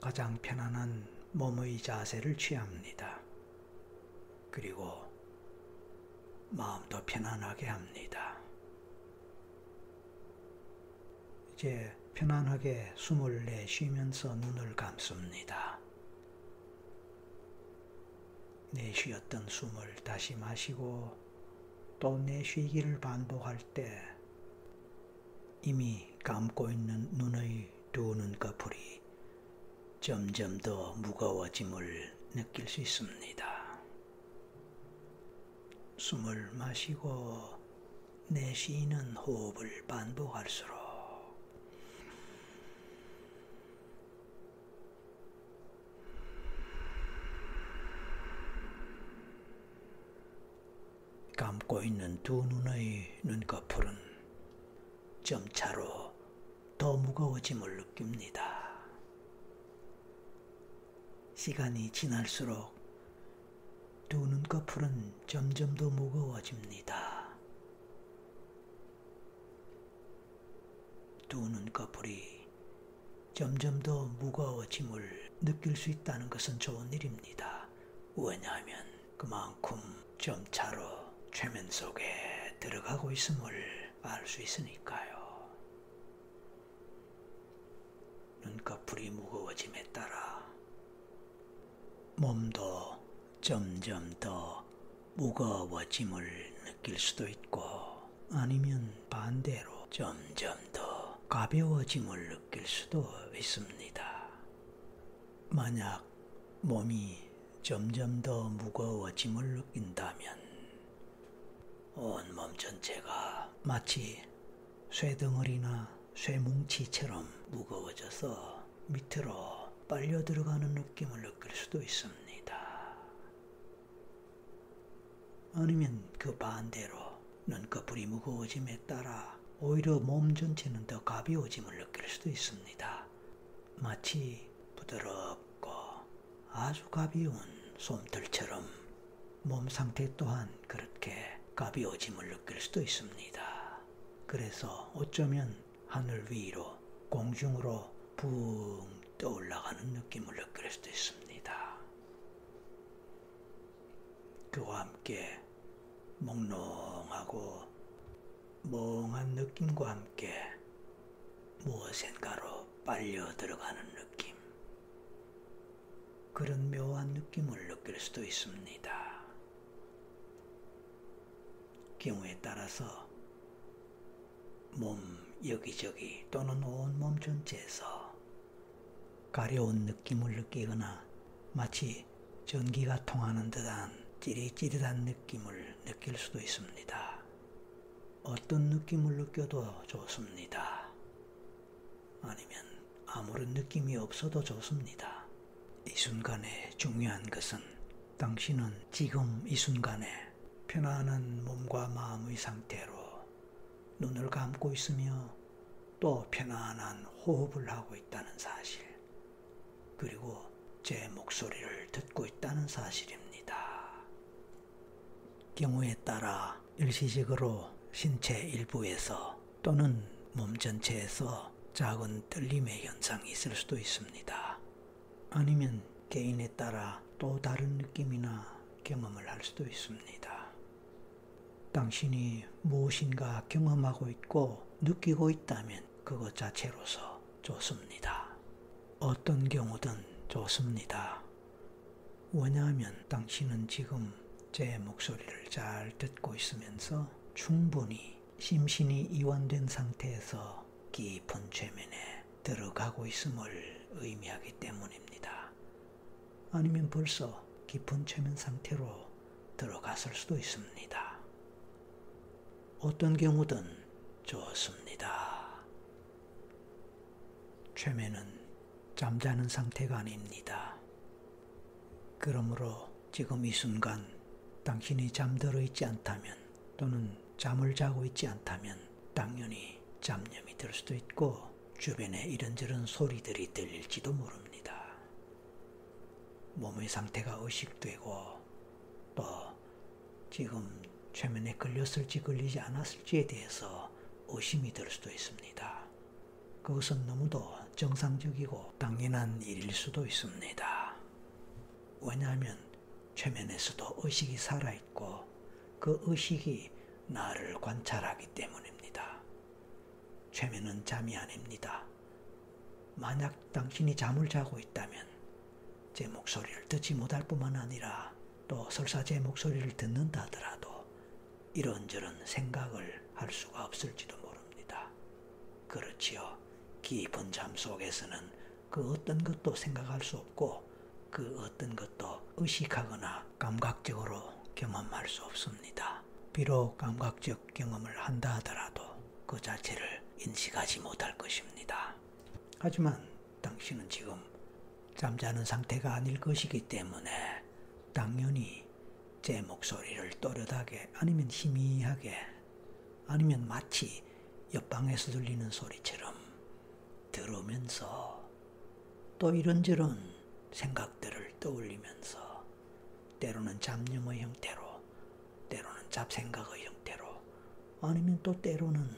가장 편안한 몸의 자세를 취합니다. 그리고 마음도 편안하게 합니다. 이제 편안하게 숨을 내쉬면서 눈을 감습니다. 내쉬었던 숨을 다시 마시고 또 내쉬기를 반복할 때 이미 감고 있는 눈의 두 눈꺼풀이 점점 더 무거워짐을 느낄 수 있습니다. 숨을 마시고 내쉬는 호흡을 반복할수록 감고 있는 두 눈의 눈꺼풀은 점차로 더 무거워짐을 느낍니다. 시간이 지날수록 두 눈꺼풀은 점점 더 무거워집니다. 두 눈꺼풀이 점점 더 무거워짐을 느낄 수 있다는 것은 좋은 일입니다. 왜냐하면 그만큼 점차로 최면 속에 들어가고 있음을 알 수 있으니까요. 눈꺼풀이 무거워짐에 따라 몸도 점점 더 무거워짐을 느낄 수도 있고 아니면 반대로 점점 더 가벼워짐을 느낄 수도 있습니다. 만약 몸이 점점 더 무거워짐을 느낀다면 온몸 전체가 마치 쇠덩어리나 쇠뭉치처럼 무거워져서 밑으로 빨려 들어가는 느낌을 느낄 수도 있습니다. 아니면 그 반대로 눈꺼풀이 무거워짐에 따라 오히려 몸 전체는 더 가벼워짐을 느낄 수도 있습니다. 마치 부드럽고 아주 가벼운 솜털처럼 몸 상태 또한 그렇게 가벼워짐을 느낄 수도 있습니다. 그래서 어쩌면 하늘 위로 공중으로 붕 떠올라가는 느낌을 느낄 수도 있습니다. 그와 함께 몽롱하고 멍한 느낌과 함께 무엇인가로 빨려 들어가는 느낌. 그런 묘한 느낌을 느낄 수도 있습니다. 경우에 따라서 몸 여기저기 또는 온 몸 전체에서 가려운 느낌을 느끼거나 마치 전기가 통하는 듯한 찌릿찌릿한 느낌을 느낄 수도 있습니다. 어떤 느낌을 느껴도 좋습니다. 아니면 아무런 느낌이 없어도 좋습니다. 이 순간에 중요한 것은 당신은 지금 이 순간에 편안한 몸과 마음의 상태로 눈을 감고 있으며 또 편안한 호흡을 하고 있다는 사실, 그리고 제 목소리를 듣고 있다는 사실입니다. 경우에 따라 일시적으로 신체 일부에서 또는 몸 전체에서 작은 떨림의 현상이 있을 수도 있습니다. 아니면 개인에 따라 또 다른 느낌이나 경험을 할 수도 있습니다. 당신이 무엇인가 경험하고 있고 느끼고 있다면 그것 자체로서 좋습니다. 어떤 경우든 좋습니다. 왜냐하면 당신은 지금 제 목소리를 잘 듣고 있으면서 충분히 심신이 이완된 상태에서 깊은 최면에 들어가고 있음을 의미하기 때문입니다. 아니면 벌써 깊은 최면 상태로 들어갔을 수도 있습니다. 어떤 경우든 좋습니다. 최면은 잠자는 상태가 아닙니다. 그러므로 지금 이 순간 당신이 잠들어 있지 않다면 또는 잠을 자고 있지 않다면 당연히 잡념이 들 수도 있고 주변에 이런저런 소리들이 들릴지도 모릅니다. 몸의 상태가 의식되고 또 지금 최면에 걸렸을지 걸리지 않았을지에 대해서 의심이 들 수도 있습니다. 그것은 너무도 정상적이고 당연한 일일 수도 있습니다. 왜냐하면 최면에서도 의식이 살아있고 그 의식이 나를 관찰하기 때문입니다. 최면은 잠이 아닙니다. 만약 당신이 잠을 자고 있다면 제 목소리를 듣지 못할 뿐만 아니라 또 설사 제 목소리를 듣는다 하더라도 이런저런 생각을 할 수가 없을지도 모릅니다. 그렇지요. 깊은 잠 속에서는 그 어떤 것도 생각할 수 없고 그 어떤 것도 의식하거나 감각적으로 경험할 수 없습니다. 비록 감각적 경험을 한다 하더라도 그 자체를 인식하지 못할 것입니다. 하지만 당신은 지금 잠자는 상태가 아닐 것이기 때문에 당연히 제 목소리를 또렷하게 아니면 희미하게 아니면 마치 옆방에서 들리는 소리처럼 들으면서 또 이런저런 생각들을 떠올리면서 때로는 잡념의 형태로 때로는 잡생각의 형태로 아니면 또 때로는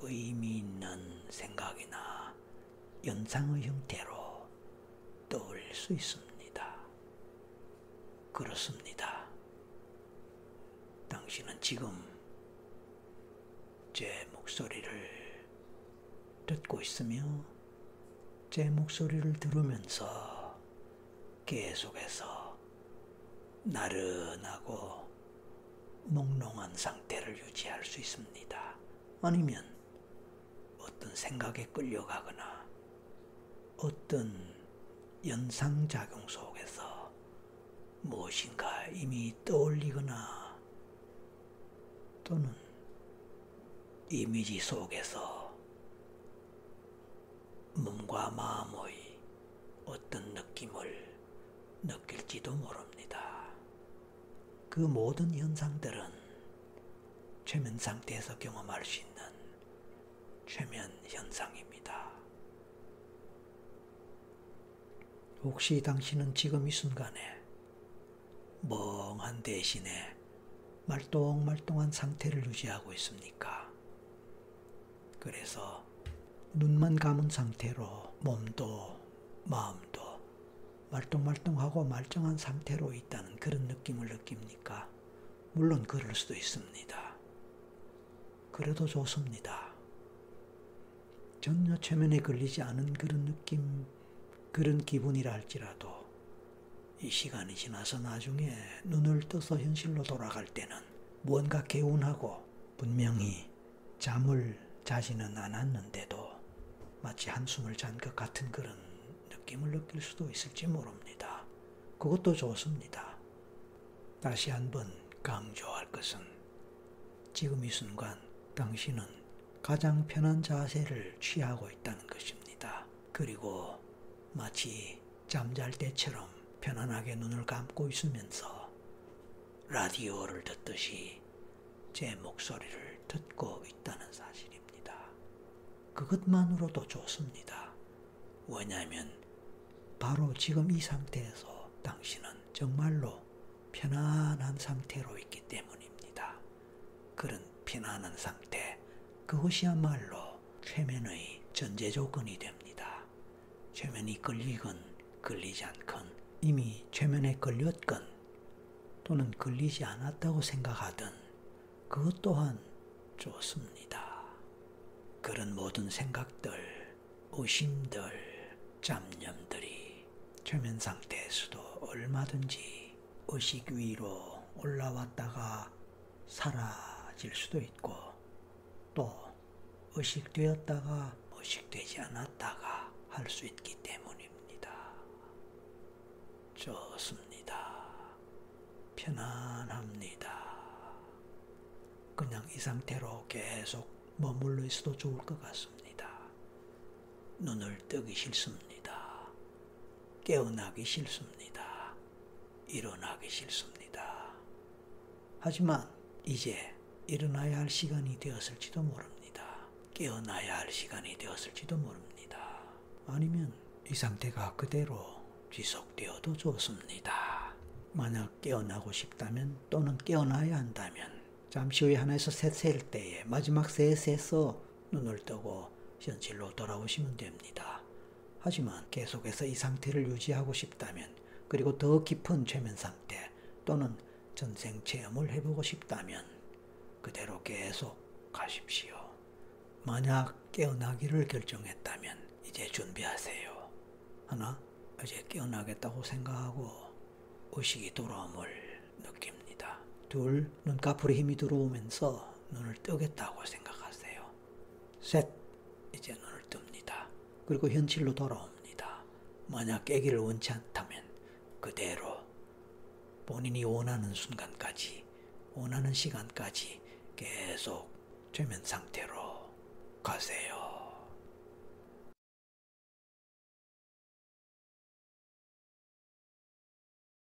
의미 있는 생각이나 연상의 형태로 떠올릴 수 있습니다. 그렇습니다. 당신은 지금 제 목소리를 듣고 있으며 제 목소리를 들으면서 계속해서 나른하고 몽롱한 상태를 유지할 수 있습니다. 아니면 어떤 생각에 끌려가거나 어떤 연상작용 속에서 무엇인가 이미 떠올리거나 또는 이미지 속에서 몸과 마음의 어떤 느낌을 느낄지도 모릅니다. 그 모든 현상들은 최면 상태에서 경험할 수 있는 최면 현상입니다. 혹시 당신은 지금 이 순간에 멍한 대신에 말똥말똥한 상태를 유지하고 있습니까? 그래서 눈만 감은 상태로 몸도 마음도 말똥말똥하고 말정한 상태로 있다는 그런 느낌을 느낍니까? 물론 그럴 수도 있습니다. 그래도 좋습니다. 전혀 최면에 걸리지 않은 그런 느낌, 그런 기분이라 할지라도 이 시간이 지나서 나중에 눈을 떠서 현실로 돌아갈 때는 무언가 개운하고 분명히 잠을 자지는 않았는데도 마치 한숨을 잔 것 같은 그런 느낌을 느낄 수도 있을지 모릅니다. 그것도 좋습니다. 다시 한번 강조할 것은 지금 이 순간 당신은 가장 편한 자세를 취하고 있다는 것입니다. 그리고 마치 잠잘 때처럼 편안하게 눈을 감고 있으면서 라디오를 듣듯이 제 목소리를 듣고 있다는 사실입니다. 그것만으로도 좋습니다. 왜냐하면 바로 지금 이 상태에서 당신은 정말로 편안한 상태로 있기 때문입니다. 그런 편안한 상태, 그것이야말로 최면의 전제 조건이 됩니다. 최면이 걸리건 걸리지 않건 이미 최면에 걸렸건 또는 걸리지 않았다고 생각하든 그것 또한 좋습니다. 그런 모든 생각들, 의심들, 잡념들이 최면 상태에서도 얼마든지 의식 위로 올라왔다가 사라질 수도 있고 또 의식되었다가 의식되지 않았다가 할 수 있기 때문입니다. 좋습니다. 편안합니다. 그냥 이 상태로 계속 머물러 있어도 좋을 것 같습니다. 눈을 뜨기 싫습니다. 깨어나기 싫습니다. 일어나기 싫습니다. 하지만 이제 일어나야 할 시간이 되었을지도 모릅니다. 깨어나야 할 시간이 되었을지도 모릅니다. 아니면 이 상태가 그대로 지속되어도 좋습니다. 만약 깨어나고 싶다면 또는 깨어나야 한다면 잠시 후에 하나에서 셋셀 때에 마지막 셋에서 눈을 뜨고 현실로 돌아오시면 됩니다. 하지만 계속해서 이 상태를 유지하고 싶다면 그리고 더 깊은 최면 상태 또는 전생 체험을 해보고 싶다면 그대로 계속 가십시오. 만약 깨어나기를 결정했다면 이제 준비하세요. 하나, 이제 깨어나겠다고 생각하고 의식이 돌아옴을 느낍니다. 둘, 눈꺼풀에 힘이 들어오면서 눈을 뜨겠다고 생각하세요. 셋, 이제 눈을 뜹니다. 그리고 현실로 돌아옵니다. 만약 깨기를 원치 않다면 그대로 본인이 원하는 순간까지, 원하는 시간까지 계속 최면 상태로 가세요.